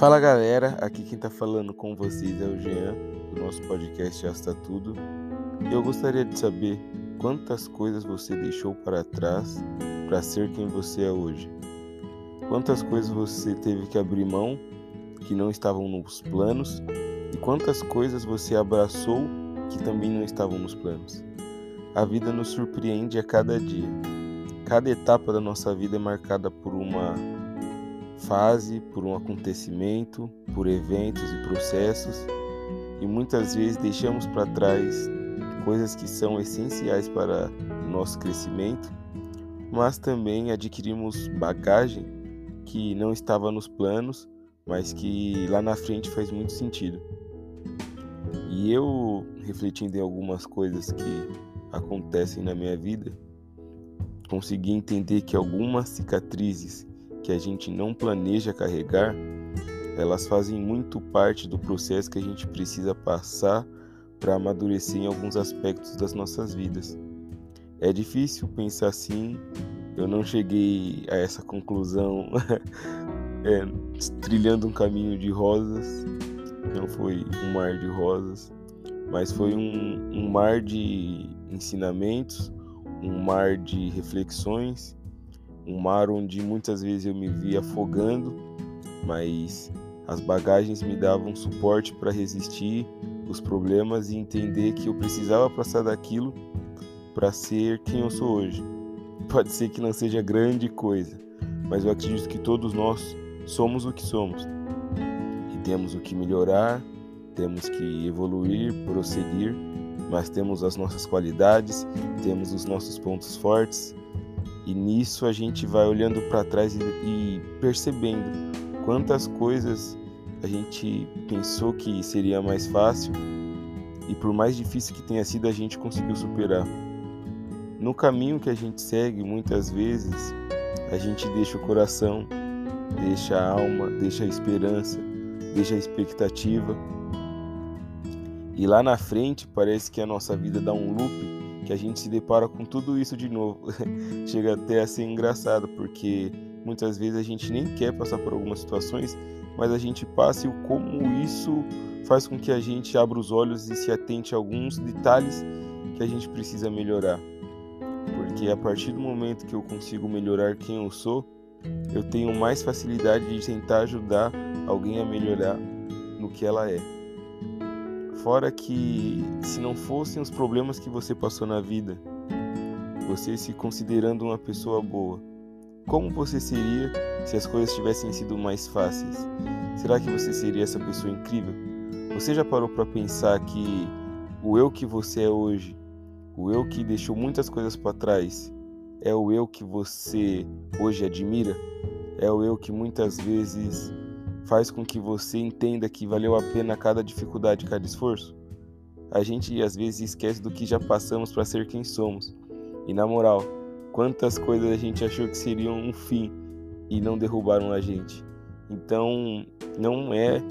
Fala galera, aqui quem tá falando com vocês é o Jean, do nosso podcast Já Está Tudo. Eu gostaria de saber quantas coisas você deixou para trás para ser quem você é hoje. Quantas coisas você teve que abrir mão que não estavam nos planos e quantas coisas você abraçou que também não estavam nos planos. A vida nos surpreende a cada dia. Cada etapa da nossa vida é marcada por uma fase, por um acontecimento, por eventos e processos, e muitas vezes deixamos para trás coisas que são essenciais para o nosso crescimento, mas também adquirimos bagagem que não estava nos planos, mas que lá na frente faz muito sentido. E eu, refletindo em algumas coisas que acontecem na minha vida, consegui entender que algumas cicatrizes que a gente não planeja carregar, elas fazem muito parte do processo que a gente precisa passar para amadurecer em alguns aspectos das nossas vidas. É difícil pensar assim, eu não cheguei a essa conclusão é, trilhando um caminho de rosas, não foi um mar de rosas, mas foi um, um mar de ensinamentos, um mar de reflexões um mar onde muitas vezes eu me via afogando, mas as bagagens me davam suporte para resistir os problemas e entender que eu precisava passar daquilo para ser quem eu sou hoje. Pode ser que não seja grande coisa, mas eu acredito que todos nós somos o que somos e temos o que melhorar, temos que evoluir, prosseguir, mas temos as nossas qualidades, temos os nossos pontos fortes e nisso a gente vai olhando para trás e, e percebendo quantas coisas a gente pensou que seria mais fácil e por mais difícil que tenha sido, a gente conseguiu superar. No caminho que a gente segue, muitas vezes a gente deixa o coração, deixa a alma, deixa a esperança, deixa a expectativa. E lá na frente parece que a nossa vida dá um loop que a gente se depara com tudo isso de novo. Chega até a ser engraçado, porque muitas vezes a gente nem quer passar por algumas situações, mas a gente passa e como isso faz com que a gente abra os olhos e se atente a alguns detalhes que a gente precisa melhorar. Porque a partir do momento que eu consigo melhorar quem eu sou, eu tenho mais facilidade de tentar ajudar alguém a melhorar no que ela é. Fora que, se não fossem os problemas que você passou na vida, você se considerando uma pessoa boa, como você seria se as coisas tivessem sido mais fáceis? Será que você seria essa pessoa incrível? Você já parou para pensar que o eu que você é hoje, o eu que deixou muitas coisas para trás, é o eu que você hoje admira? É o eu que muitas vezes faz com que você entenda que valeu a pena cada dificuldade, cada esforço? A gente às vezes esquece do que já passamos para ser quem somos. E na moral, quantas coisas a gente achou que seriam um fim e não derrubaram a gente. Então, não é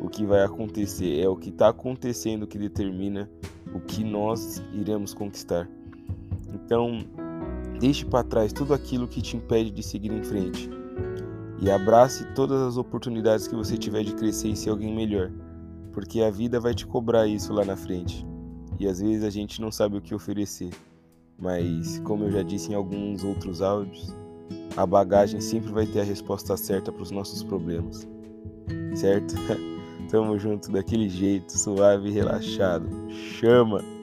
o que vai acontecer, é o que está acontecendo que determina o que nós iremos conquistar. Então, deixe para trás tudo aquilo que te impede de seguir em frente e abrace todas as oportunidades que você tiver de crescer e ser alguém melhor, porque a vida vai te cobrar isso lá na frente. E às vezes a gente não sabe o que oferecer, mas como eu já disse em alguns outros áudios, a bagagem sempre vai ter a resposta certa para os nossos problemas. Certo? Tamo junto daquele jeito, suave e relaxado. Chama!